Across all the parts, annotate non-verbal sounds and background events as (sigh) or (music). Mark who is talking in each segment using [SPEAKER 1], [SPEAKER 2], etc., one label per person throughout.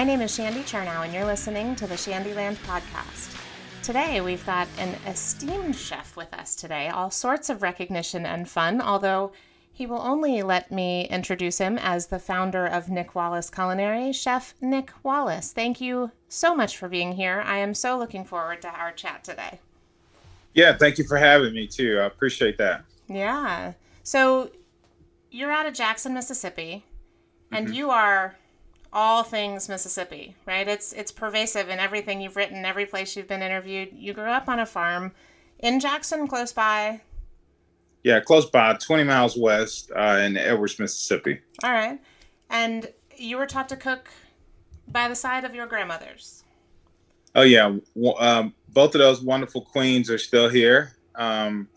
[SPEAKER 1] My name is Shandy Chernow, and you're listening to the Shandyland Podcast. Today, we've got an esteemed chef with us today, all sorts of recognition and fun, although he will only let me introduce him as the founder of Nick Wallace Culinary, Chef Nick Wallace. Thank you so much for being here. I am so looking forward to our chat today.
[SPEAKER 2] Yeah, thank you for having me too. I appreciate that.
[SPEAKER 1] Yeah. So, you're out of Jackson, Mississippi, and mm-hmm. you are all things Mississippi, right? It's it's pervasive in everything you've written, every place you've been interviewed. You grew up on a farm in Jackson, close by.
[SPEAKER 2] Yeah, close by, twenty miles west uh, in Edwards, Mississippi.
[SPEAKER 1] All right, and you were taught to cook by the side of your grandmothers.
[SPEAKER 2] Oh yeah, um, both of those wonderful queens are still here. Um,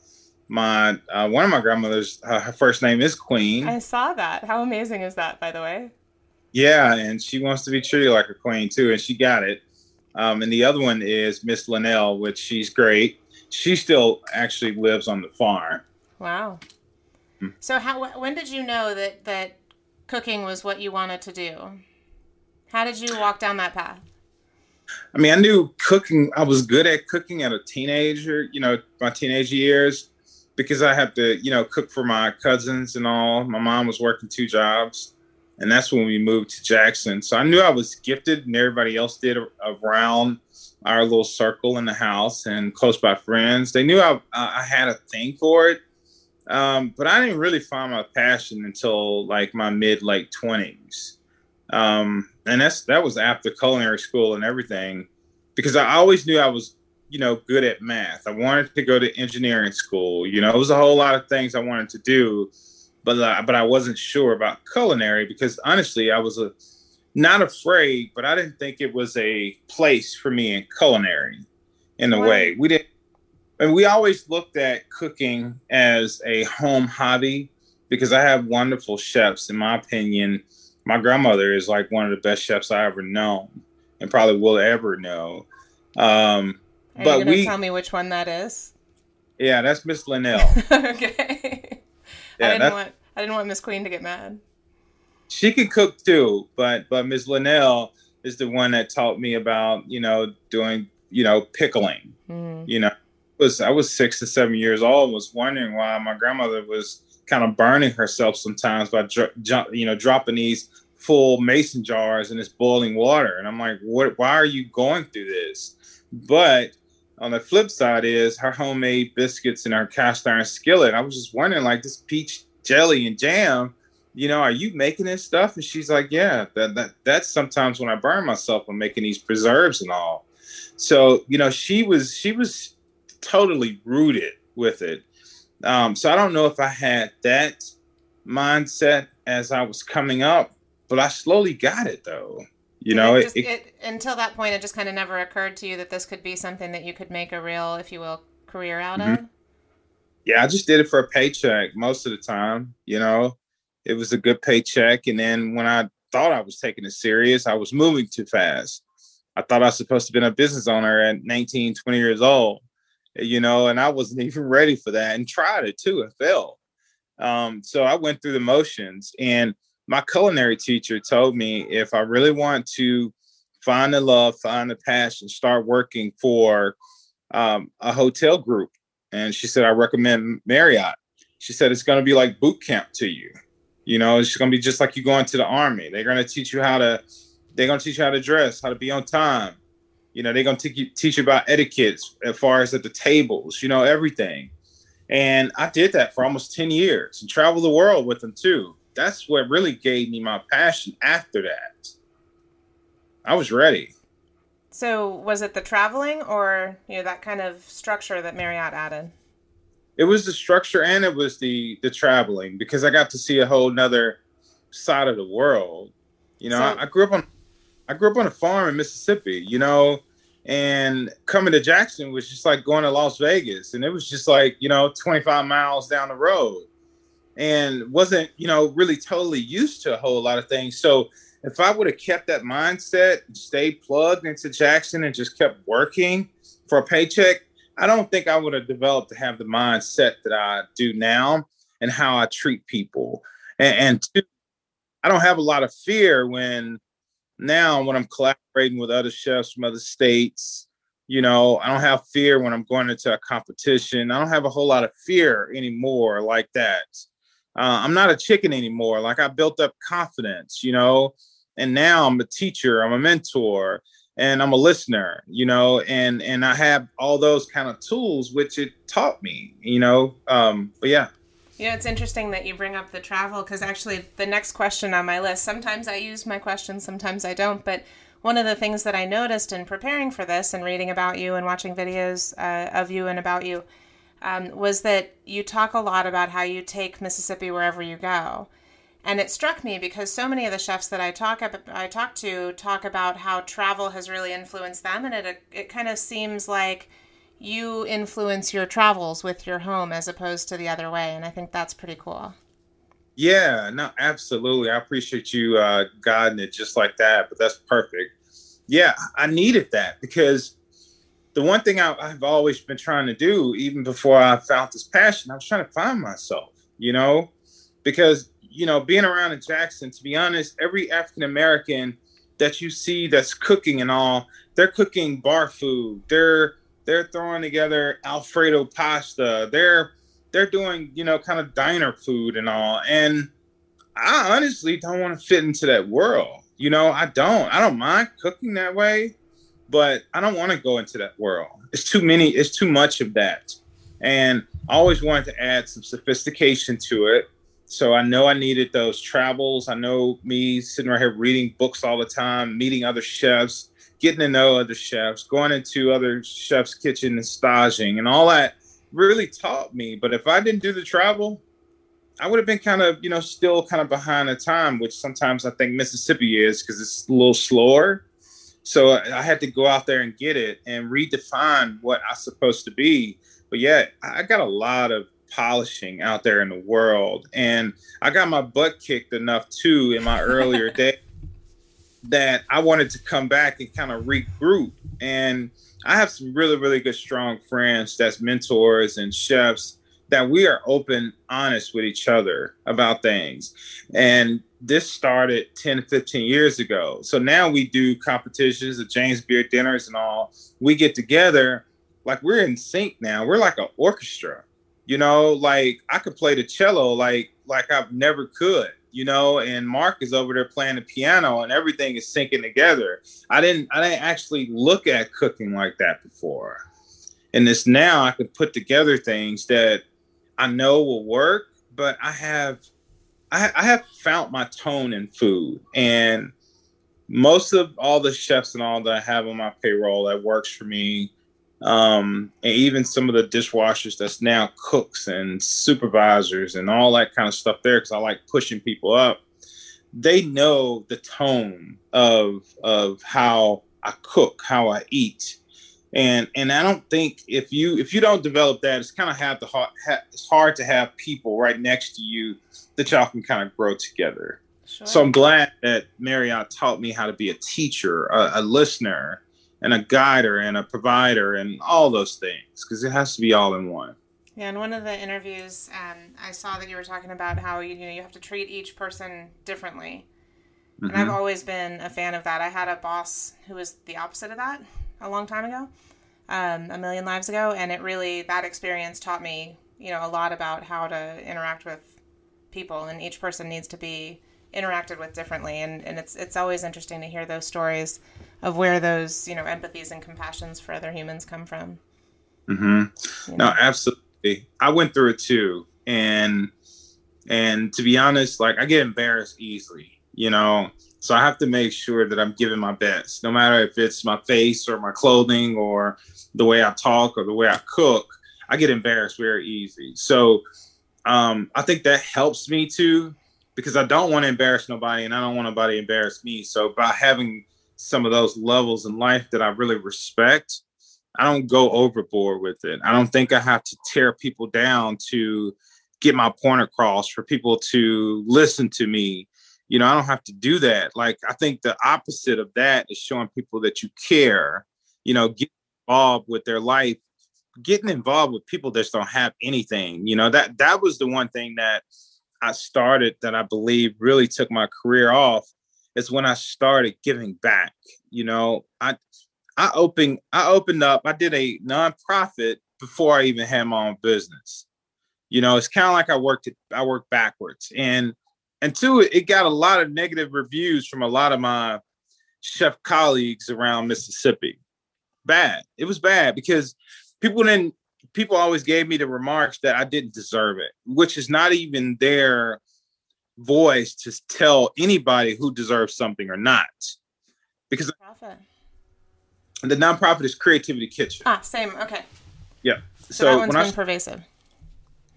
[SPEAKER 2] my uh, one of my grandmothers, uh, her first name is Queen.
[SPEAKER 1] I saw that. How amazing is that, by the way?
[SPEAKER 2] Yeah, and she wants to be treated like a queen too, and she got it. Um, and the other one is Miss Linnell, which she's great. She still actually lives on the farm.
[SPEAKER 1] Wow. Mm-hmm. So how when did you know that that cooking was what you wanted to do? How did you walk down that path?
[SPEAKER 2] I mean, I knew cooking. I was good at cooking at a teenager, you know, my teenage years, because I had to, you know, cook for my cousins and all. My mom was working two jobs and that's when we moved to Jackson. So I knew I was gifted, and everybody else did around our little circle in the house and close by friends. They knew I, I had a thing for it, um, but I didn't really find my passion until like my mid late twenties, um, and that's that was after culinary school and everything, because I always knew I was you know good at math. I wanted to go to engineering school. You know, it was a whole lot of things I wanted to do but uh, but I wasn't sure about culinary because honestly, I was a not afraid, but I didn't think it was a place for me in culinary in a way. We didn't and we always looked at cooking as a home hobby because I have wonderful chefs. In my opinion, my grandmother is like one of the best chefs I ever known and probably will ever know. Um,
[SPEAKER 1] Are but you we tell me which one that is.
[SPEAKER 2] Yeah, that's Miss Linnell. (laughs)
[SPEAKER 1] okay. Yeah, I didn't want I didn't want Miss Queen to get mad.
[SPEAKER 2] She could cook too, but but Miss Linnell is the one that taught me about you know doing you know pickling. Mm. You know, was I was six to seven years old, was wondering why my grandmother was kind of burning herself sometimes by you know dropping these full mason jars in this boiling water, and I'm like, what? Why are you going through this? But on the flip side is her homemade biscuits and her cast iron skillet. I was just wondering, like this peach jelly and jam, you know, are you making this stuff? And she's like, yeah, that, that that's sometimes when I burn myself, I'm making these preserves and all. So, you know, she was, she was totally rooted with it. Um, so I don't know if I had that mindset as I was coming up, but I slowly got it though. You know,
[SPEAKER 1] it, just, it, it, until that point, it just kind of never occurred to you that this could be something that you could make a real, if you will, career out mm-hmm. of.
[SPEAKER 2] Yeah, I just did it for a paycheck most of the time. You know, it was a good paycheck, and then when I thought I was taking it serious, I was moving too fast. I thought I was supposed to be a business owner at 19, 20 years old, you know, and I wasn't (laughs) even ready for that and tried it too. It failed. Um, so I went through the motions and my culinary teacher told me if I really want to find the love, find the passion, start working for um, a hotel group. And she said, I recommend Marriott. She said, it's going to be like boot camp to you. You know, it's going to be just like you going to the army. They're going to teach you how to, they're going to teach you how to dress, how to be on time. You know, they're going to teach you, teach you about etiquette as far as at the tables, you know, everything. And I did that for almost 10 years and traveled the world with them too that's what really gave me my passion after that. I was ready.
[SPEAKER 1] So was it the traveling or you know that kind of structure that Marriott added?
[SPEAKER 2] It was the structure and it was the the traveling because I got to see a whole nother side of the world. You know, so, I, I grew up on I grew up on a farm in Mississippi, you know, and coming to Jackson was just like going to Las Vegas and it was just like, you know, 25 miles down the road and wasn't, you know, really totally used to a whole lot of things. So if I would have kept that mindset, and stayed plugged into Jackson and just kept working for a paycheck, I don't think I would have developed to have the mindset that I do now and how I treat people. And, and two, I don't have a lot of fear when now when I'm collaborating with other chefs from other states, you know, I don't have fear when I'm going into a competition. I don't have a whole lot of fear anymore like that. Uh, I'm not a chicken anymore. Like I built up confidence, you know, and now I'm a teacher, I'm a mentor, and I'm a listener, you know, and and I have all those kind of tools which it taught me, you know. Um, but yeah.
[SPEAKER 1] Yeah, it's interesting that you bring up the travel because actually the next question on my list, sometimes I use my questions, sometimes I don't, but one of the things that I noticed in preparing for this and reading about you and watching videos uh, of you and about you um, was that you talk a lot about how you take Mississippi wherever you go. And it struck me because so many of the chefs that I talk I talk to talk about how travel has really influenced them, and it it kind of seems like you influence your travels with your home as opposed to the other way, and I think that's pretty cool.
[SPEAKER 2] Yeah, no, absolutely. I appreciate you uh, guiding it just like that, but that's perfect. Yeah, I needed that because the one thing I, I've always been trying to do, even before I found this passion, I was trying to find myself, you know, because, you know, being around in Jackson, to be honest, every African American that you see that's cooking and all, they're cooking bar food. They're they're throwing together Alfredo pasta. They're they're doing, you know, kind of diner food and all. And I honestly don't want to fit into that world. You know, I don't. I don't mind cooking that way, but I don't want to go into that world. It's too many, it's too much of that. And I always wanted to add some sophistication to it. So I know I needed those travels. I know me sitting right here reading books all the time, meeting other chefs, getting to know other chefs, going into other chefs' kitchen and staging and all that really taught me. But if I didn't do the travel, I would have been kind of, you know, still kind of behind the time, which sometimes I think Mississippi is because it's a little slower. So uh, I had to go out there and get it and redefine what I'm supposed to be. But yeah, I got a lot of polishing out there in the world. And I got my butt kicked enough too in my earlier (laughs) day that I wanted to come back and kind of regroup. And I have some really, really good, strong friends that's mentors and chefs that we are open, honest with each other about things. And this started 10, 15 years ago. So now we do competitions, the James Beard dinners and all. We get together like we're in sync now. We're like an orchestra. You know, like I could play the cello like like I've never could you know, and Mark is over there playing the piano and everything is syncing together. I didn't I didn't actually look at cooking like that before. And this now I could put together things that I know will work, but I have I, I have found my tone in food. And most of all the chefs and all that I have on my payroll that works for me um, and even some of the dishwashers that's now cooks and supervisors and all that kind of stuff there because I like pushing people up. They know the tone of of how I cook, how I eat, and and I don't think if you if you don't develop that, it's kind of have the hard, it's hard to have people right next to you that y'all can kind of grow together. Sure. So I'm glad that Marriott taught me how to be a teacher, a, a listener, and a guider and a provider and all those things because it has to be all in one.
[SPEAKER 1] Yeah, in one of the interviews, um, I saw that you were talking about how you, you know you have to treat each person differently, mm-hmm. and I've mm-hmm. always been a fan of that. I had a boss who was the opposite of that a long time ago, um, a million lives ago, and it really that experience taught me you know a lot about how to interact with people, and each person needs to be interacted with differently, and, and it's it's always interesting to hear those stories of where those you know empathies and compassions for other humans come from.
[SPEAKER 2] Mm-hmm. You know? No, absolutely. I went through it too, and and to be honest, like I get embarrassed easily, you know. So I have to make sure that I'm giving my best, no matter if it's my face or my clothing or the way I talk or the way I cook. I get embarrassed very easy. So um, I think that helps me too, because I don't want to embarrass nobody and I don't want nobody to embarrass me. So by having some of those levels in life that I really respect, I don't go overboard with it. I don't think I have to tear people down to get my point across for people to listen to me. You know, I don't have to do that. Like, I think the opposite of that is showing people that you care, you know, get involved with their life, getting involved with people that don't have anything. You know, that that was the one thing that I started that I believe really took my career off is when I started giving back. You know, I I opened I opened up, I did a nonprofit before I even had my own business. You know, it's kind of like I worked it, I worked backwards. And and two, it got a lot of negative reviews from a lot of my chef colleagues around Mississippi. Bad. It was bad because people didn't people always gave me the remarks that I didn't deserve it, which is not even their voice to tell anybody who deserves something or not. Because Profit. the nonprofit is Creativity Kitchen.
[SPEAKER 1] Ah, same. Okay.
[SPEAKER 2] Yeah.
[SPEAKER 1] So, so that one's been I, pervasive.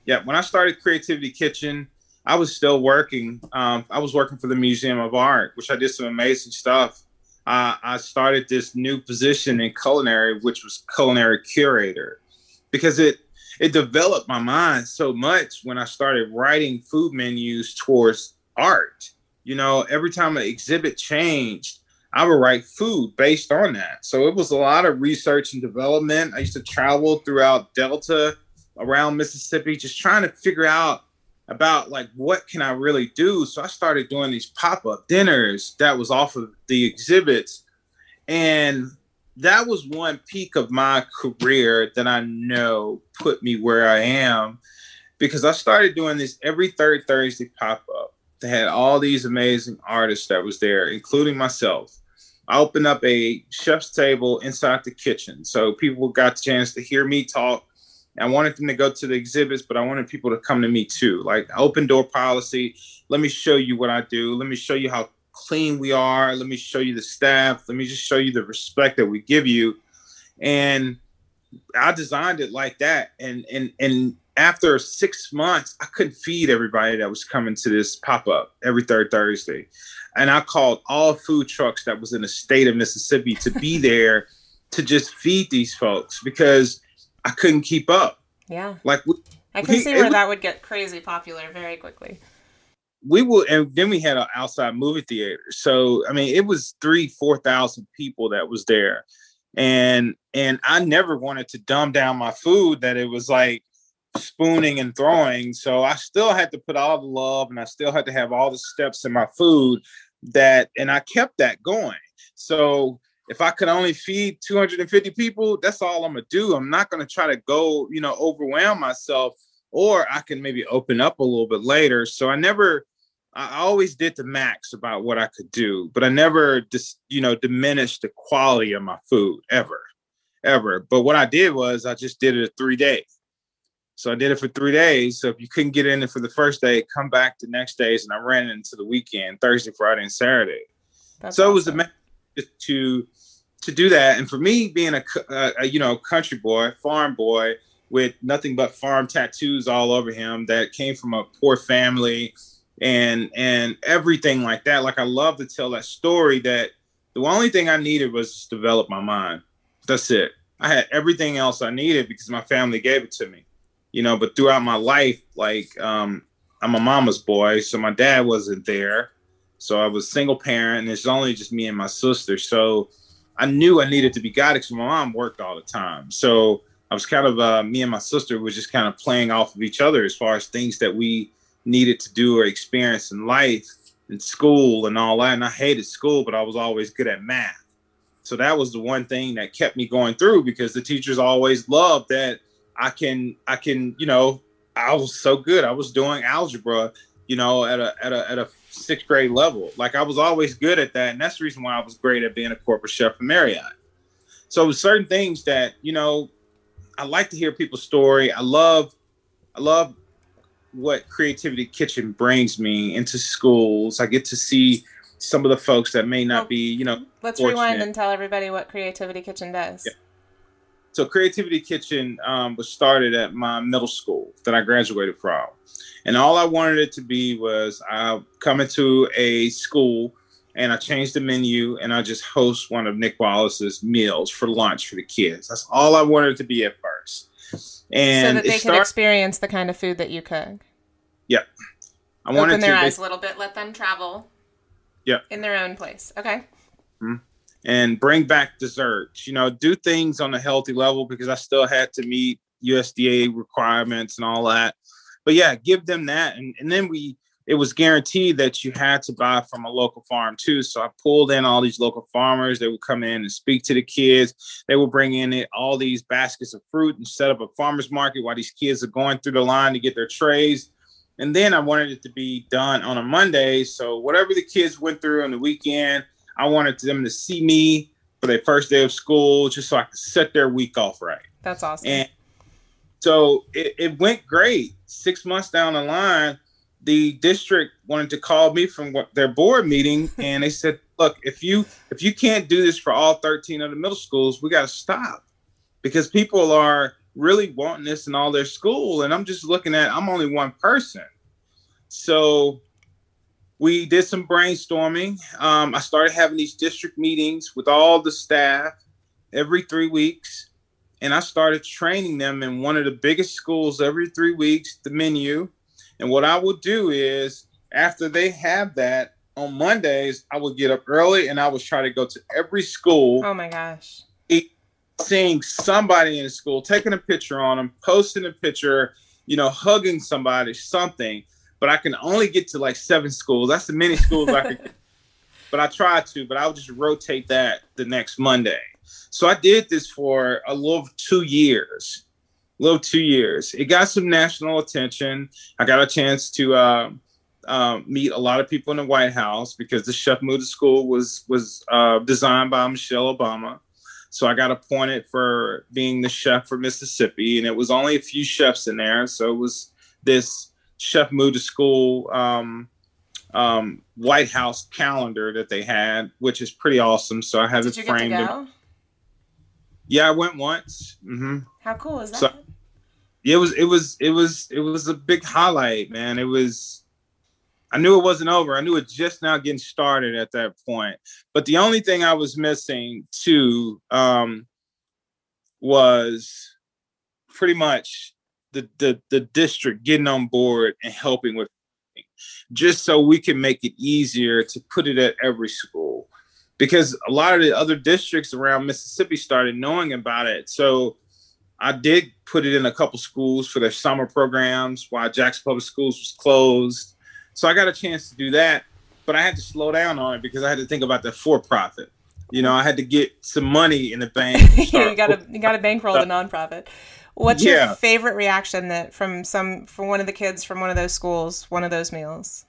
[SPEAKER 2] Yeah, when I started Creativity Kitchen, I was still working. Um, I was working for the Museum of Art, which I did some amazing stuff. Uh, I started this new position in culinary, which was culinary curator, because it it developed my mind so much when I started writing food menus towards art. You know, every time an exhibit changed, I would write food based on that. So it was a lot of research and development. I used to travel throughout Delta, around Mississippi, just trying to figure out about like what can I really do. So I started doing these pop-up dinners that was off of the exhibits. And that was one peak of my career that I know put me where I am because I started doing this every third Thursday pop up. They had all these amazing artists that was there, including myself. I opened up a chef's table inside the kitchen, so people got the chance to hear me talk. I wanted them to go to the exhibits, but I wanted people to come to me too. Like open door policy. Let me show you what I do. Let me show you how clean we are. Let me show you the staff. Let me just show you the respect that we give you. And I designed it like that. And and and after six months, I couldn't feed everybody that was coming to this pop up every third Thursday. And I called all food trucks that was in the state of Mississippi to be (laughs) there to just feed these folks because I couldn't keep up.
[SPEAKER 1] Yeah.
[SPEAKER 2] Like
[SPEAKER 1] I can see where that would get crazy popular very quickly.
[SPEAKER 2] We would and then we had an outside movie theater. So i mean it was three four thousand people that was there. And and i never wanted to dumb down my food that it was like spooning and throwing. So i still had to put all the love and i still had to have all the steps in my food that and i kept that going. So if i could only feed 250 people that's all i'm gonna do i'm not gonna try to go you know overwhelm myself or I can maybe open up a little bit later. So I never, I always did the max about what I could do, but I never just, you know, diminished the quality of my food ever, ever. But what I did was I just did it three days. So I did it for three days. So if you couldn't get in it for the first day, come back the next days, and I ran into the weekend, Thursday, Friday, and Saturday. That's so awesome. it was a to to do that. And for me, being a, a you know country boy, farm boy, with nothing but farm tattoos all over him that came from a poor family and and everything like that. Like i love to tell that story that the only thing i needed was to develop my mind. That's it. I had everything else i needed because my family gave it to me you know but throughout my life like um i'm a mama's boy so my dad wasn't there so i was single parent and it's only just me and my sister so i knew i needed to be guided because my mom worked all the time so I was kind of uh, me and my sister was just kind of playing off of each other as far as things that we needed to do or experience in life in school and all that. And I hated school, but I was always good at math. So that was the one thing that kept me going through because the teachers always loved that I can I can, you know, I was so good. I was doing algebra, you know, at a at a at a sixth grade level. Like I was always good at that. And that's the reason why I was great at being a corporate chef for Marriott. So certain things that, you know, I like to hear people's story. I love, I love what Creativity Kitchen brings me into schools. I get to see some of the folks that may not well, be, you know.
[SPEAKER 1] Let's fortunate. rewind and tell everybody what Creativity Kitchen does. Yeah.
[SPEAKER 2] So Creativity Kitchen um, was started at my middle school that I graduated from, and all I wanted it to be was I come into a school and I change the menu and I just host one of Nick Wallace's meals for lunch for the kids. That's all I wanted it to be at first. And
[SPEAKER 1] so that they start- can experience the kind of food that you cook.
[SPEAKER 2] Yep.
[SPEAKER 1] I wanted to Open their to, eyes a little bit, let them travel.
[SPEAKER 2] Yep.
[SPEAKER 1] In their own place. Okay.
[SPEAKER 2] Mm-hmm. And bring back desserts. You know, do things on a healthy level because I still had to meet USDA requirements and all that. But yeah, give them that, and, and then we it was guaranteed that you had to buy from a local farm too. So I pulled in all these local farmers. They would come in and speak to the kids. They would bring in all these baskets of fruit and set up a farmer's market while these kids are going through the line to get their trays. And then I wanted it to be done on a Monday. So whatever the kids went through on the weekend, I wanted them to see me for their first day of school, just so I could set their week off right.
[SPEAKER 1] That's awesome.
[SPEAKER 2] And so it, it went great. Six months down the line, the district wanted to call me from what, their board meeting, (laughs) and they said, "Look, if you if you can't do this for all 13 of the middle schools, we got to stop because people are really wanting this in all their school, and I'm just looking at I'm only one person." So we did some brainstorming. Um, I started having these district meetings with all the staff every three weeks, and I started training them in one of the biggest schools every three weeks, the menu. And what I would do is after they have that on Mondays, I would get up early and I would try to go to every school.
[SPEAKER 1] Oh my gosh.
[SPEAKER 2] Seeing somebody in the school, taking a picture on them, posting a picture, you know, hugging somebody, something but I can only get to like seven schools. That's the many schools I could. (laughs) but I tried to, but I would just rotate that the next Monday. So I did this for a little two years, a little two years. It got some national attention. I got a chance to uh, uh, meet a lot of people in the White House because the Chefs Move to School was was uh, designed by Michelle Obama. So I got appointed for being the chef for Mississippi, and it was only a few chefs in there. So it was this Chefs Move to School um, um, White House calendar that they had, which is pretty awesome. So I have
[SPEAKER 1] Did
[SPEAKER 2] it
[SPEAKER 1] framed.
[SPEAKER 2] Yeah, I went once. Mm-hmm.
[SPEAKER 1] How cool is that? So,
[SPEAKER 2] it was it was it was it was a big highlight, man. It was I knew it wasn't over. I knew it just now getting started at that point. But the only thing I was missing too um, was pretty much the, the the district getting on board and helping with just so we can make it easier to put it at every school because a lot of the other districts around Mississippi started knowing about it. So I did put it in a couple schools for their summer programs while Jackson Public Schools was closed. So I got a chance to do that, but I had to slow down on it because I had to think about the for profit. You know, I had to get some money in the bank. (laughs) (laughs)
[SPEAKER 1] you got to you got to bankroll the nonprofit. What's yeah. your favorite reaction that from some from one of the kids from one of those schools, one of those meals?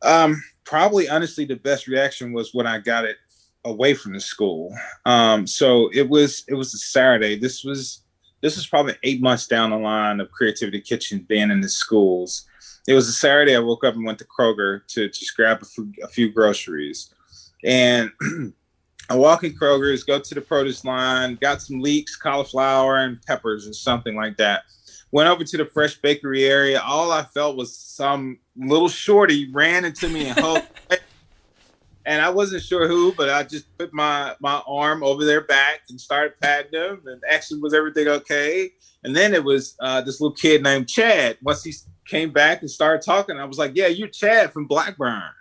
[SPEAKER 2] Um, probably honestly the best reaction was when I got it away from the school. Um, so it was it was a Saturday. This was this was probably eight months down the line of Creativity Kitchen being in the schools. It was a Saturday. I woke up and went to Kroger to just grab a few, a few groceries, and (clears throat) I walk in Kroger's, go to the produce line, got some leeks, cauliflower, and peppers or something like that. Went over to the fresh bakery area. All I felt was some little shorty ran into me and hugged. (laughs) and I wasn't sure who, but I just put my my arm over their back and started patting them. And actually, was everything okay? And then it was uh, this little kid named Chad. Once he came back and started talking, I was like, "Yeah, you're Chad from Blackburn."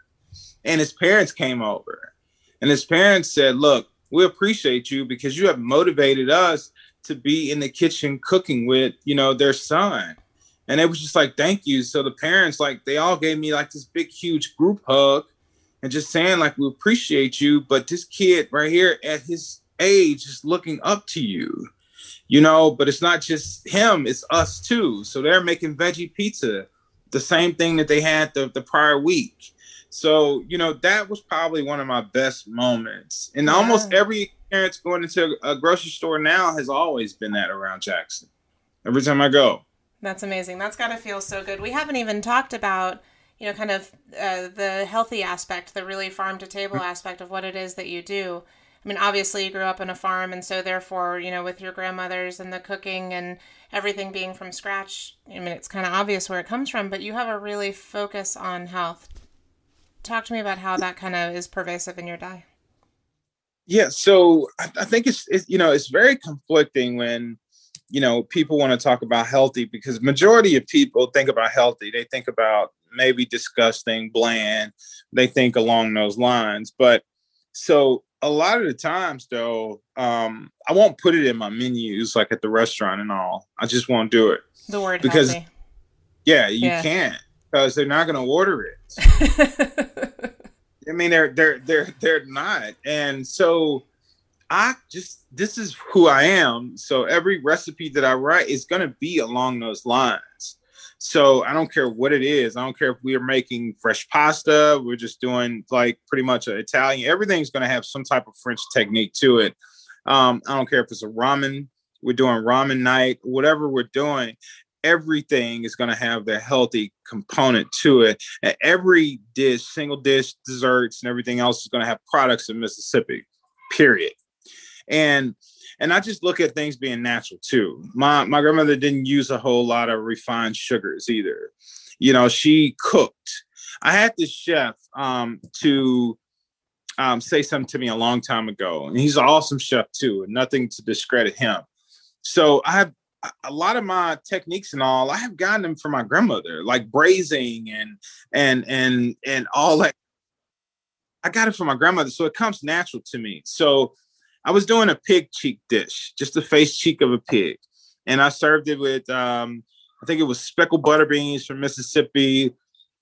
[SPEAKER 2] And his parents came over and his parents said, Look, we appreciate you because you have motivated us to be in the kitchen cooking with, you know, their son. And it was just like, thank you. So the parents, like, they all gave me like this big, huge group hug and just saying, like, we appreciate you. But this kid right here at his age is looking up to you, you know, but it's not just him, it's us too. So they're making veggie pizza, the same thing that they had the, the prior week. So, you know, that was probably one of my best moments. And yeah. almost every experience going into a grocery store now has always been that around Jackson. Every time I go.
[SPEAKER 1] That's amazing. That's got to feel so good. We haven't even talked about, you know, kind of uh, the healthy aspect, the really farm to table mm-hmm. aspect of what it is that you do. I mean, obviously, you grew up on a farm, and so therefore, you know, with your grandmothers and the cooking and everything being from scratch, I mean, it's kind of obvious where it comes from, but you have a really focus on health talk to me about how that kind of is pervasive in your diet.
[SPEAKER 2] Yeah, so I, I think it's, it's you know it's very conflicting when you know people want to talk about healthy because majority of people think about healthy they think about maybe disgusting bland they think along those lines but so a lot of the times though um i won't put it in my menus like at the restaurant and all i just won't do it
[SPEAKER 1] the word
[SPEAKER 2] because
[SPEAKER 1] healthy.
[SPEAKER 2] yeah you yeah. can't because they're not going to order it. (laughs) I mean, they're they're they're they're not, and so I just this is who I am. So every recipe that I write is going to be along those lines. So I don't care what it is. I don't care if we are making fresh pasta. We're just doing like pretty much an Italian. Everything's going to have some type of French technique to it. Um, I don't care if it's a ramen. We're doing ramen night. Whatever we're doing, everything is going to have the healthy component to it. And every dish, single dish, desserts, and everything else is going to have products of Mississippi. Period. And and I just look at things being natural too. My my grandmother didn't use a whole lot of refined sugars either. You know, she cooked. I had this chef um, to um, say something to me a long time ago, and he's an awesome chef too, and nothing to discredit him. So I have a lot of my techniques and all. I have gotten them from my grandmother, like braising and and and and all that. I got it from my grandmother, so it comes natural to me. So I was doing a pig cheek dish, just the face cheek of a pig, and I served it with um, I think it was speckled butter beans from Mississippi.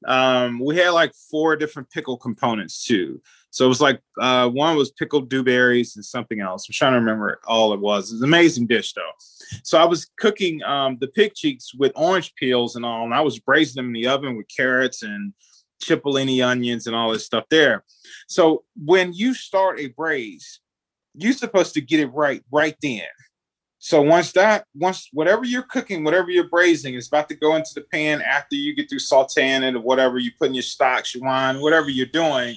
[SPEAKER 2] Um, we had like four different pickle components too. So it was like uh, one was pickled dewberries and something else. I'm trying to remember all it was. It was an amazing dish though. So I was cooking um, the pig cheeks with orange peels and all, and I was braising them in the oven with carrots and cipollini onions and all this stuff there. So when you start a braise, you're supposed to get it right right then. So once that, once whatever you're cooking, whatever you're braising, is about to go into the pan after you get through sauteing it or whatever you put in your stocks, your wine, whatever you're doing,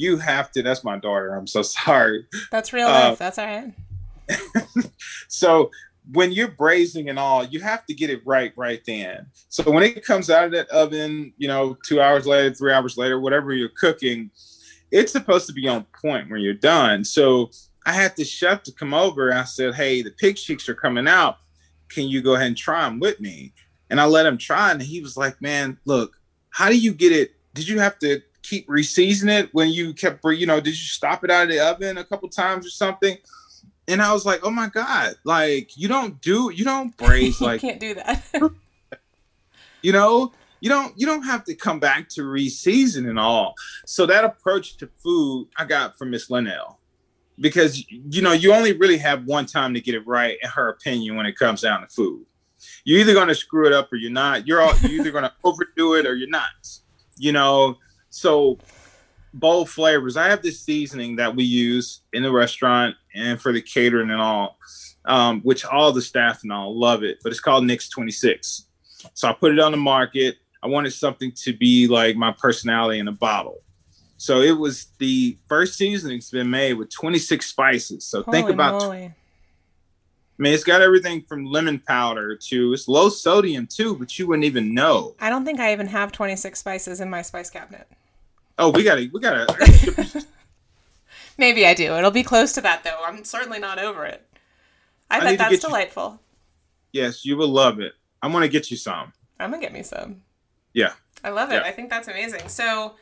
[SPEAKER 2] you have to. That's my daughter. I'm so (laughs) sorry.
[SPEAKER 1] That's real life. Uh, that's all right. (laughs)
[SPEAKER 2] so when you're braising and all, you have to get it right right then. So when it comes out of that oven, you know, two hours later, three hours later, whatever you're cooking, it's supposed to be on point when you're done. So I had the chef to come over. I said, "Hey, the pig cheeks are coming out. Can you go ahead and try them with me?" And I let him try, and he was like, "Man, look, how do you get it? Did you have to keep reseasoning it when you kept, you know, did you stop it out of the oven a couple times or something?" And I was like, "Oh my god! Like you don't do, you don't (laughs) braise like you
[SPEAKER 1] can't do that." (laughs)
[SPEAKER 2] you know, you don't you don't have to come back to reseason and all. So that approach to food I got from Miss Linnell because you know you only really have one time to get it right in her opinion when it comes down to food you're either going to screw it up or you're not you're, all, you're either going (laughs) to overdo it or you're not you know so bold flavors i have this seasoning that we use in the restaurant and for the catering and all um, which all the staff and all love it but it's called nix 26 so i put it on the market i wanted something to be like my personality in a bottle so it was the first seasoning's been made with 26 spices. So Holy think about. Moly. I mean, it's got everything from lemon powder to it's low sodium too, but you wouldn't even know.
[SPEAKER 1] I don't think I even have 26 spices in my spice cabinet.
[SPEAKER 2] Oh, we gotta, we gotta. (laughs)
[SPEAKER 1] Maybe I do. It'll be close to that though. I'm certainly not over it. I, I bet that's delightful.
[SPEAKER 2] You, yes, you will love it. I'm gonna get you some.
[SPEAKER 1] I'm gonna get me some.
[SPEAKER 2] Yeah.
[SPEAKER 1] I love it. Yeah. I think that's amazing. So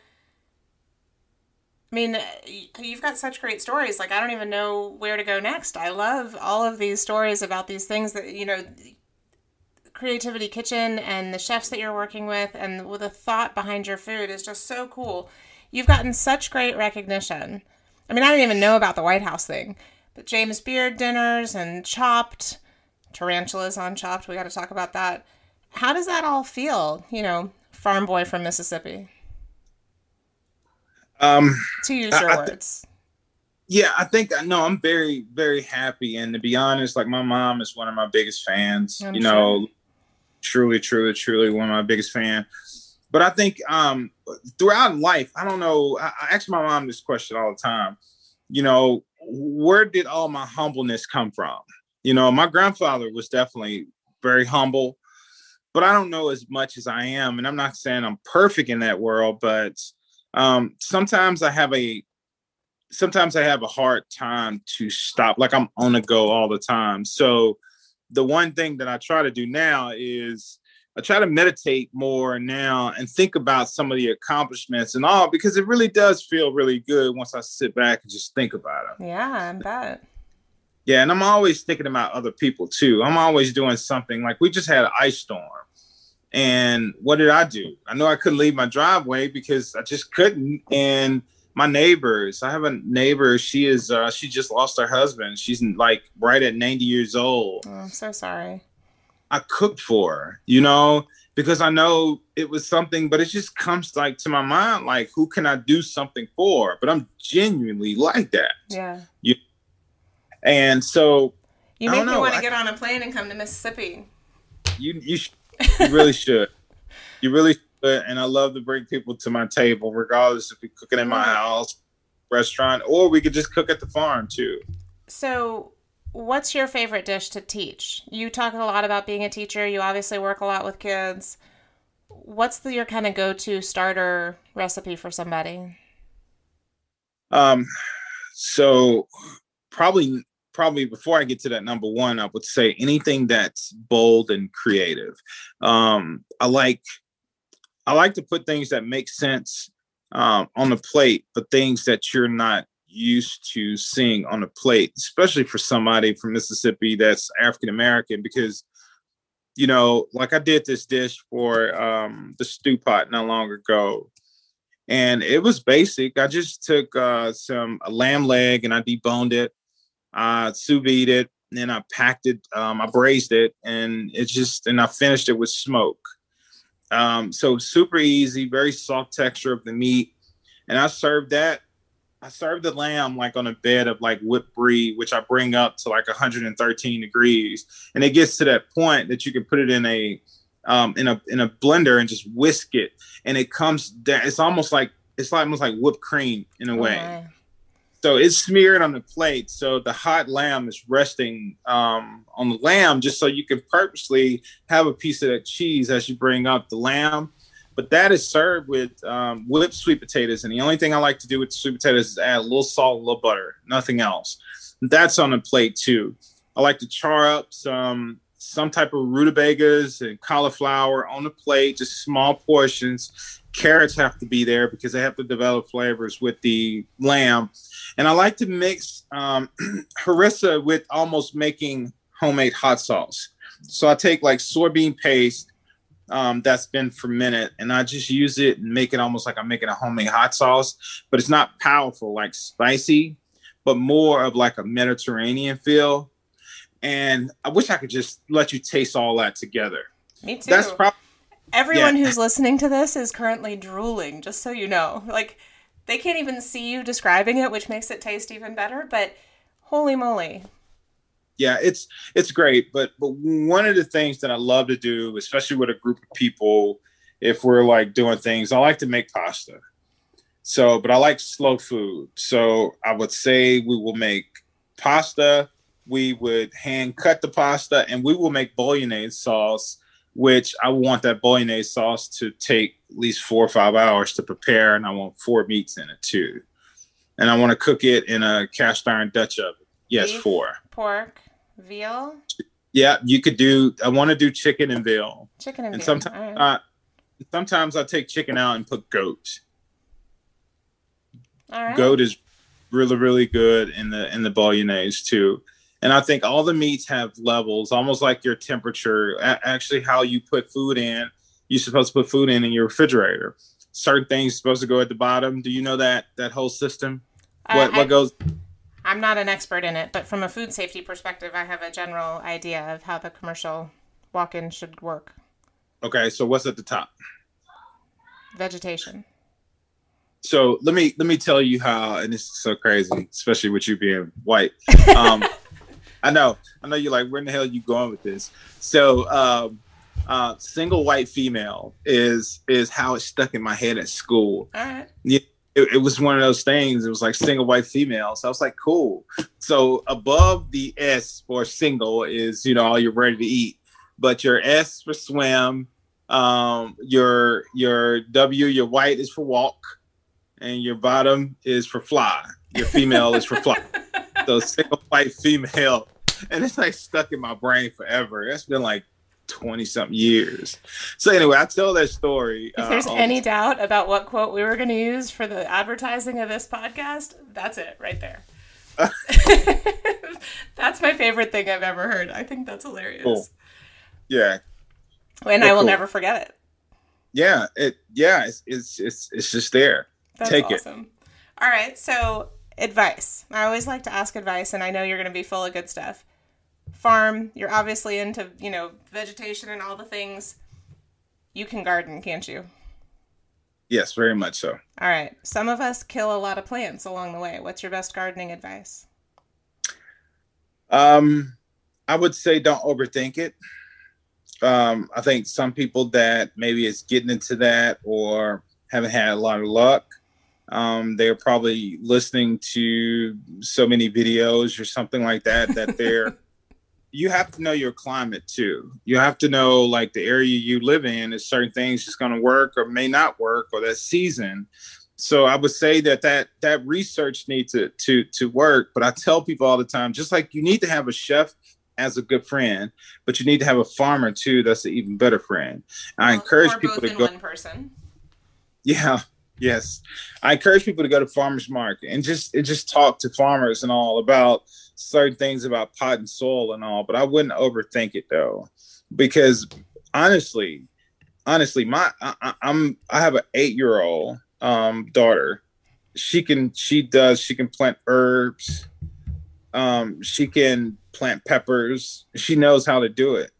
[SPEAKER 1] I mean, you've got such great stories. Like, I don't even know where to go next. I love all of these stories about these things that, you know, Creativity Kitchen and the chefs that you're working with and with the thought behind your food is just so cool. You've gotten such great recognition. I mean, I didn't even know about the White House thing, but James Beard dinners and Chopped, tarantulas on Chopped, we got to talk about that. How does that all feel, you know, farm boy from Mississippi?
[SPEAKER 2] Um,
[SPEAKER 1] to use your I, words.
[SPEAKER 2] yeah, I think no, I'm very, very happy. And to be honest, like my mom is one of my biggest fans. I'm you sure. know, truly, truly, truly one of my biggest fans. But I think um, throughout life, I don't know. I, I ask my mom this question all the time. You know, where did all my humbleness come from? You know, my grandfather was definitely very humble, but I don't know as much as I am. And I'm not saying I'm perfect in that world, but um, sometimes I have a sometimes I have a hard time to stop. Like I'm on the go all the time. So the one thing that I try to do now is I try to meditate more now and think about some of the accomplishments and all because it really does feel really good once I sit back and just think about
[SPEAKER 1] it. Yeah, I bet.
[SPEAKER 2] Yeah, and I'm always thinking about other people too. I'm always doing something like we just had an ice storm And what did I do? I know I couldn't leave my driveway because I just couldn't. And my neighbors, I have a neighbor. She is uh, she just lost her husband. She's like right at 90 years old.
[SPEAKER 1] Oh, I'm so sorry.
[SPEAKER 2] I cooked for you know, because I know it was something, but it just comes like to my mind, like who can I do something for? But I'm genuinely like that.
[SPEAKER 1] Yeah.
[SPEAKER 2] You, and so
[SPEAKER 1] you make me want to get on a plane and come to Mississippi.
[SPEAKER 2] You you, sh- you really should. You really should. And I love to bring people to my table, regardless if we're cooking in my mm-hmm. house, restaurant, or we could just cook at the farm too.
[SPEAKER 1] So what's your favorite dish to teach? You talk a lot about being a teacher. You obviously work a lot with kids. What's the, your kind of go-to starter recipe for somebody?
[SPEAKER 2] Um, so probably probably before I get to that number one, I would say anything that's bold and creative. Um, I like I like to put things that make sense um, on the plate, but things that you're not used to seeing on a plate, especially for somebody from Mississippi that's African American, because you know, like I did this dish for um, the stew pot not long ago, and it was basic. I just took uh, some a lamb leg and I deboned it. I sous vide it, and then I packed it. Um, I braised it, and it just and I finished it with smoke. Um, so super easy, very soft texture of the meat, and I served that. I serve the lamb like on a bed of like whipped brie, which I bring up to like 113 degrees, and it gets to that point that you can put it in a um, in a in a blender and just whisk it, and it comes down. It's almost like it's almost like whipped cream in a way. So it's smeared on the plate. So the hot lamb is resting um, on the lamb, just so you can purposely have a piece of that cheese as you bring up the lamb. But that is served with um, whipped sweet potatoes, and the only thing I like to do with sweet potatoes is add a little salt, a little butter, nothing else. That's on the plate too. I like to char up some some type of rutabagas and cauliflower on the plate, just small portions. Carrots have to be there because they have to develop flavors with the lamb. And I like to mix um, (clears throat) harissa with almost making homemade hot sauce. So I take like soybean paste um, that's been fermented and I just use it and make it almost like I'm making a homemade hot sauce, but it's not powerful, like spicy, but more of like a Mediterranean feel. And I wish I could just let you taste all that together.
[SPEAKER 1] Me too.
[SPEAKER 2] That's probably
[SPEAKER 1] everyone yeah. who's listening to this is currently drooling, just so you know. Like they can't even see you describing it, which makes it taste even better. But holy moly!
[SPEAKER 2] Yeah, it's it's great. But but one of the things that I love to do, especially with a group of people, if we're like doing things, I like to make pasta. So, but I like slow food. So I would say we will make pasta. We would hand cut the pasta, and we will make bolognese sauce which I want that bolognese sauce to take at least four or five hours to prepare, and I want four meats in it too. And I want to cook it in a cast iron Dutch oven. Yes, Beef, four.
[SPEAKER 1] Pork, veal.
[SPEAKER 2] Yeah, you could do. I want to do chicken and veal.
[SPEAKER 1] Chicken and,
[SPEAKER 2] and
[SPEAKER 1] veal.
[SPEAKER 2] Sometimes, right. uh, sometimes I take chicken out and put goat.
[SPEAKER 1] All right.
[SPEAKER 2] Goat is really really good in the in the bolognese too. And I think all the meats have levels, almost like your temperature. A- actually, how you put food in, you're supposed to put food in in your refrigerator. Certain things supposed to go at the bottom. Do you know that that whole system? What what goes?
[SPEAKER 1] I'm not an expert in it, but from a food safety perspective, I have a general idea of how the commercial walk-in should work.
[SPEAKER 2] Okay, so what's at the top?
[SPEAKER 1] Vegetation.
[SPEAKER 2] So let me let me tell you how, and this is so crazy, especially with you being white. (laughs) Um, I know. I know you're like, where in the hell are you going with this? So, um, uh, single white female is is how it stuck in my head at school.
[SPEAKER 1] All right.
[SPEAKER 2] Yeah, it, it, was one of those things. It was like single white female. So I was like, cool. So above the S for single is you know all you're ready to eat, but your S for swim, um, your your W, your white is for walk, and your bottom is for fly. Your female is for fly. (laughs) So single white female, and it's like stuck in my brain forever. It's been like 20 something years. So anyway, I tell that story.
[SPEAKER 1] If there's uh, any doubt about what quote we were going to use for the advertising of this podcast, that's it right there. (laughs) (laughs) that's my favorite thing I've ever heard. I think that's hilarious. Cool.
[SPEAKER 2] Yeah.
[SPEAKER 1] And I will cool. never forget it.
[SPEAKER 2] Yeah, it yeah, it's it's it's, it's just there.
[SPEAKER 1] That's Take awesome. it. All right, so advice. I always like to ask advice, and I know you're going to be full of good stuff. Farm, you're obviously into, you know, vegetation and all the things. You can garden, can't you?
[SPEAKER 2] Yes, very much so.
[SPEAKER 1] All right. Some of us kill a lot of plants along the way. What's your best gardening advice?
[SPEAKER 2] Um, I would say don't overthink it. Um, I think some people that maybe is getting into that or haven't had a lot of luck um, they're probably listening to so many videos or something like that that (laughs) they're you have to know your climate too. You have to know like the area you live in is certain things just going to work or may not work or that season. So i would say that that that research needs to to to work but i tell people all the time just like you need to have a chef as a good friend but you need to have a farmer too that's an even better friend. I encourage people to go one person. Yeah Yes, I encourage people to go to farmers market and just and just talk to farmers and all about certain things about pot and soil and all. But I wouldn't overthink it though, because honestly, honestly, my I, am I have an eight year old um, daughter. She can she does she can plant herbs. Um, she can plant peppers. She knows how to do it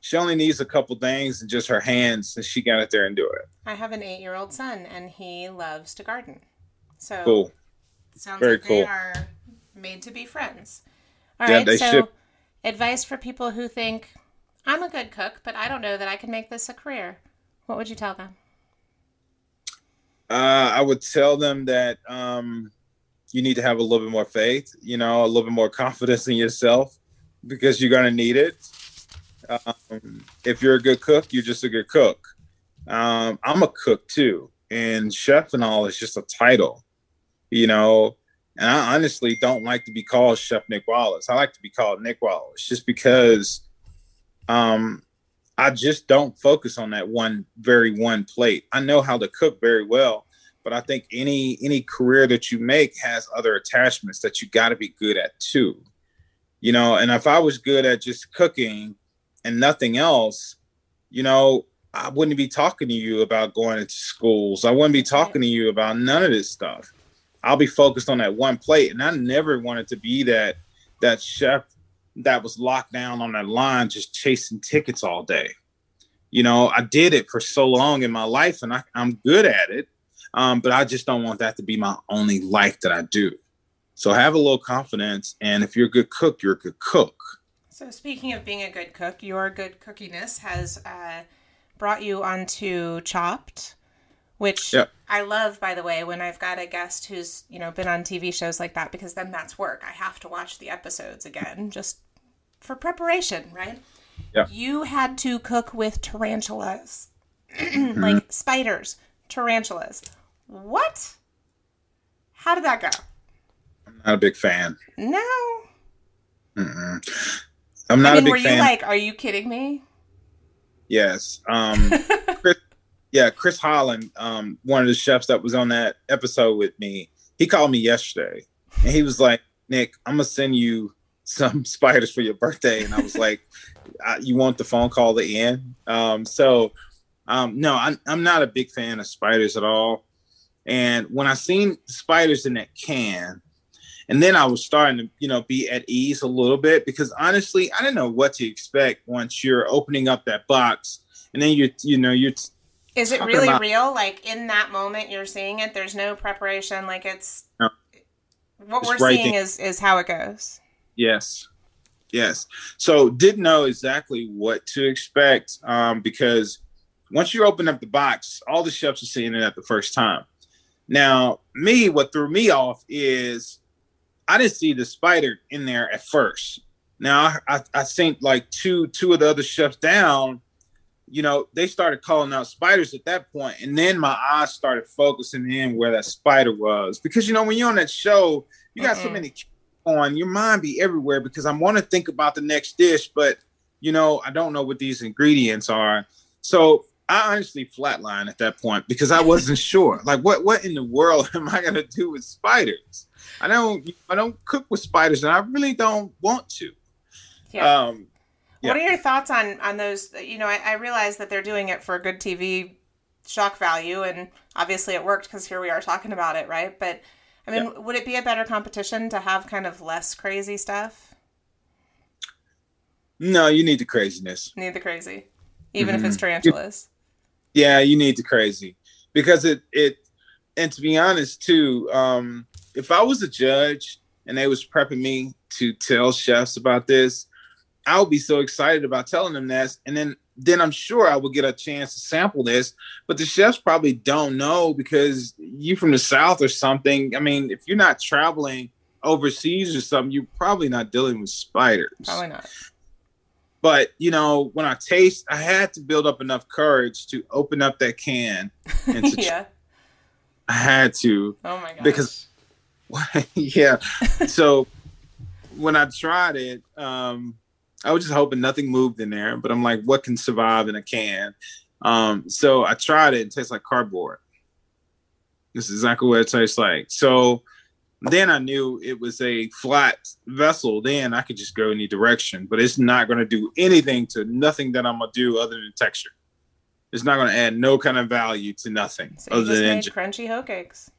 [SPEAKER 2] she only needs a couple things and just her hands and she got it there and do it.
[SPEAKER 1] I have an eight year old son and he loves to garden. So
[SPEAKER 2] cool.
[SPEAKER 1] Sounds Very like cool. they are made to be friends. All yeah, right so should. advice for people who think i'm a good cook but i don't know that i can make this a career. What would you tell them?
[SPEAKER 2] Uh, i would tell them that um, you need to have a little bit more faith you know a little bit more (laughs) confidence in yourself because you're going to need it um, if you're a good cook, you're just a good cook. Um, I'm a cook too, and chef and all is just a title, you know. And I honestly don't like to be called Chef Nick Wallace. I like to be called Nick Wallace just because um, I just don't focus on that one very one plate. I know how to cook very well, but I think any any career that you make has other attachments that you got to be good at too. You know, and if I was good at just cooking, and nothing else, you know, I wouldn't be talking to you about going into schools. I wouldn't be talking to you about none of this stuff. I'll be focused on that one plate. And I never wanted to be that that chef that was locked down on that line just chasing tickets all day. You know, I did it for so long in my life and I, am good at it. Um, but I just don't want that to be my only life that I do. So have a little confidence. And if you're a good cook, you're a good cook.
[SPEAKER 1] So, speaking of being a good cook, your good cookiness has uh, brought you onto Chopped, which yep. I love, by the way, when I've got a guest who's, you know, been on TV shows like that, because then that's work. I have to watch the episodes again just for preparation, right?
[SPEAKER 2] Yeah.
[SPEAKER 1] You had to cook with tarantulas, (clears throat) mm-hmm. like spiders, tarantulas. What? How did that go?
[SPEAKER 2] I'm not a big fan.
[SPEAKER 1] No.
[SPEAKER 2] Mm-mm. I'm not I mean, a big were
[SPEAKER 1] fan. you like, are you kidding me?
[SPEAKER 2] Yes. Um, (laughs) Chris, yeah, Chris Holland, um, one of the chefs that was on that episode with me, he called me yesterday and he was like, Nick, I'm gonna send you (laughs) some spiders for your birthday. And I was like, (laughs) you want the phone call to end? Um, so, um, no, I'm, I'm not a big fan of spiders at all. And when I seen spiders in that can, and then I was starting to, you know, be at ease a little bit because honestly, I didn't know what to expect once you're opening up that box, and then you, you know, you're.
[SPEAKER 1] Is it really about, real? Like in that moment, you're seeing it. There's no preparation. Like it's. No, what we're right seeing is is how it goes.
[SPEAKER 2] Yes, yes. So didn't know exactly what to expect um, because once you open up the box, all the chefs are seeing it at the first time. Now, me, what threw me off is I didn't see the spider in there at first. Now I, I, I think like two two of the other chefs down, you know, they started calling out spiders at that point, and then my eyes started focusing in where that spider was because you know when you're on that show, you got mm so many on your mind be everywhere because I want to think about the next dish, but you know I don't know what these ingredients are. So I honestly flatlined at that point because I wasn't (laughs) sure. Like, what what in the world (laughs) am I gonna do with spiders? I don't I don't cook with spiders, and I really don't want to.
[SPEAKER 1] Yeah. Um, What are your thoughts on on those? You know, I, I realize that they're doing it for good TV shock value, and obviously it worked because here we are talking about it, right? But I mean, would it be a better competition to have kind of less crazy stuff?
[SPEAKER 2] No, you need the craziness.
[SPEAKER 1] Need the crazy, even mm-hmm. if it's mm-hmm. tarantulas.
[SPEAKER 2] Yeah, you need the crazy because it it and to be honest too, um, if I was a judge and they was prepping me to tell chefs about this, I would be so excited about telling them this, and then then I'm sure I would get a chance to sample this. But the chefs probably don't know because you from the south or something. I mean, if you're not traveling overseas or something, you're probably not dealing with spiders.
[SPEAKER 1] Probably not.
[SPEAKER 2] But you know, when I taste, I had to build up enough courage to open up that can (laughs) and to yeah. I had to.
[SPEAKER 1] Oh my god.
[SPEAKER 2] Because (laughs) yeah. so when I tried it, um, I was just hoping nothing moved in there, but I'm like, what can survive in a can? Um, so I tried it. It tastes like cardboard. This is exactly what it tastes like. So then I knew it was a flat vessel. Then I could just go any direction, but it's not going to do anything to nothing that I'm gonna do other than texture. It's not going to add no kind of value to nothing
[SPEAKER 1] so other than crunchy hoe cakes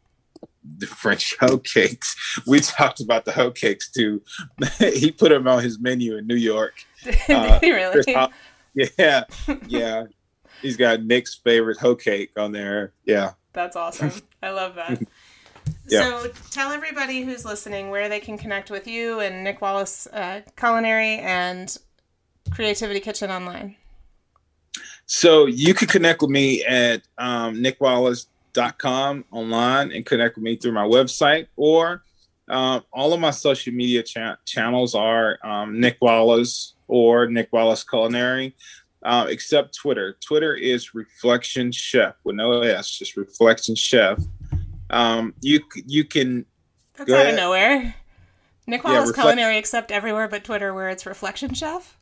[SPEAKER 2] the French (laughs) hoe cakes. We talked about the hoe cakes too. (laughs) he put them on his menu in New York.
[SPEAKER 1] Uh, (laughs) Did he really?
[SPEAKER 2] yeah, yeah. He's got Nick's favorite hoe cake on there. Yeah.
[SPEAKER 1] That's awesome. I love that. Yeah. So tell everybody who's listening where they can connect with you and Nick Wallace uh, Culinary and Creativity Kitchen online.
[SPEAKER 2] So you can connect with me at um, Nick Wallace com online and connect with me through my website or uh, all of my social media cha- channels are um, Nick Wallace or Nick Wallace Culinary, uh, except Twitter. Twitter is Reflection Chef with no S, just Reflection Chef. Um, you you can.
[SPEAKER 1] That's out ahead. of nowhere. Nick Wallace yeah, Culinary, except everywhere but Twitter, where it's Reflection Chef.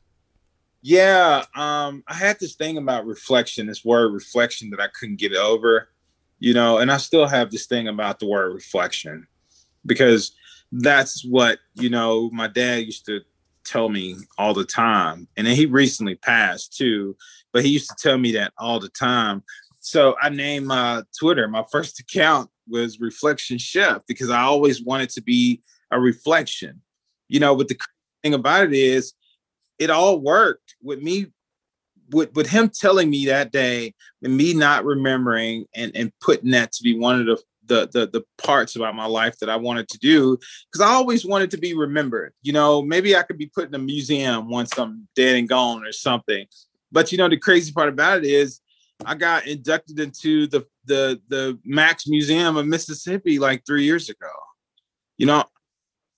[SPEAKER 2] Yeah, um, I had this thing about reflection, this word reflection that I couldn't get over you know, and I still have this thing about the word reflection because that's what, you know, my dad used to tell me all the time. And then he recently passed too, but he used to tell me that all the time. So I named my Twitter, my first (laughs) account was Reflection Chef because I always wanted to be a reflection. You know, but the thing about it is, it all worked with me with, with him telling me that day and me not remembering and, and putting that to be one of the, the, the, the parts about my life that I wanted to do, because I always wanted to be remembered. You know, maybe I could be put in a museum once I'm dead and gone or something. But you know, the crazy part about it is I got inducted into the the the Max Museum of Mississippi like three years ago. You know,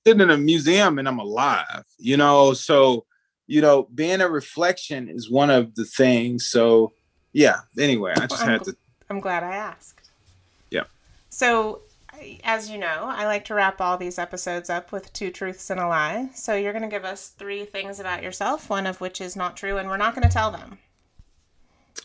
[SPEAKER 2] sitting in a museum and I'm alive, you know, so you know, being a reflection is one of the things. So, yeah. Anyway, I just had to.
[SPEAKER 1] I'm glad I asked.
[SPEAKER 2] Yeah.
[SPEAKER 1] So, as you know, I like to wrap all these episodes up with two truths and a lie. So, you're going to give us three things about yourself, one of which is not true, and we're not going to tell them.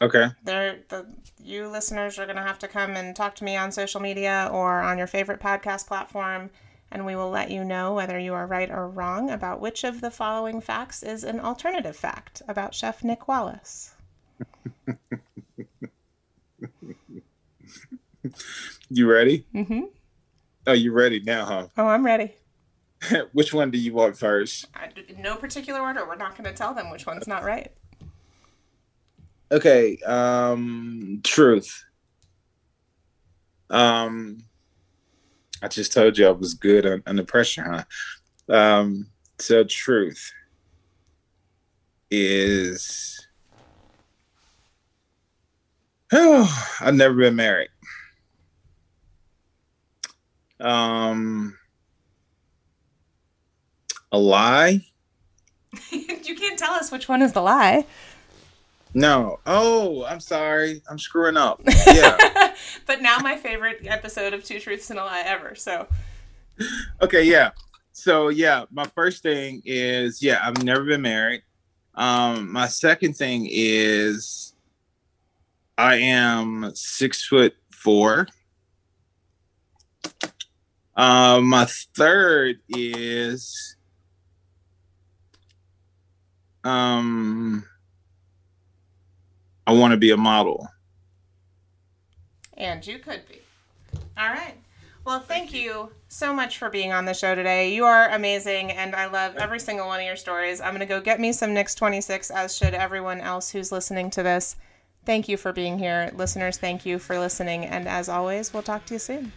[SPEAKER 2] Okay.
[SPEAKER 1] They're the you listeners are going to have to come and talk to me on social media or on your favorite podcast platform and we will let you know whether you are right or wrong about which of the following facts is an alternative fact about Chef Nick Wallace.
[SPEAKER 2] you ready?
[SPEAKER 1] Mm-hmm.
[SPEAKER 2] Oh, you ready now, huh?
[SPEAKER 1] Oh, I'm ready. (laughs)
[SPEAKER 2] which one do you want first?
[SPEAKER 1] I, no particular order. We're not going to tell them which one's not right.
[SPEAKER 2] Okay. Um, truth. Um, I just told you I was good un- under pressure, huh? Um, so truth is oh, (sighs) I've never been married. Um, a lie. (laughs)
[SPEAKER 1] you can't tell us which one is the lie.
[SPEAKER 2] No. Oh, I'm sorry. I'm screwing up. (laughs) Yeah.
[SPEAKER 1] but now my favorite episode of Two Truths and a Lie ever. So.
[SPEAKER 2] Okay. Yeah. So yeah, my first thing is yeah, I've never been married. Um, my second thing is I am six foot four. Uh, my third is Um, I want to be a model.
[SPEAKER 1] And you could be. All right. Well, thank you so much for being on the show today. You are amazing, and I love every single one of your stories. I'm going to go get me some Nix 26, as should everyone else who's listening to this. Thank you for being here. Listeners, thank you for listening. And as always, we'll talk to you soon.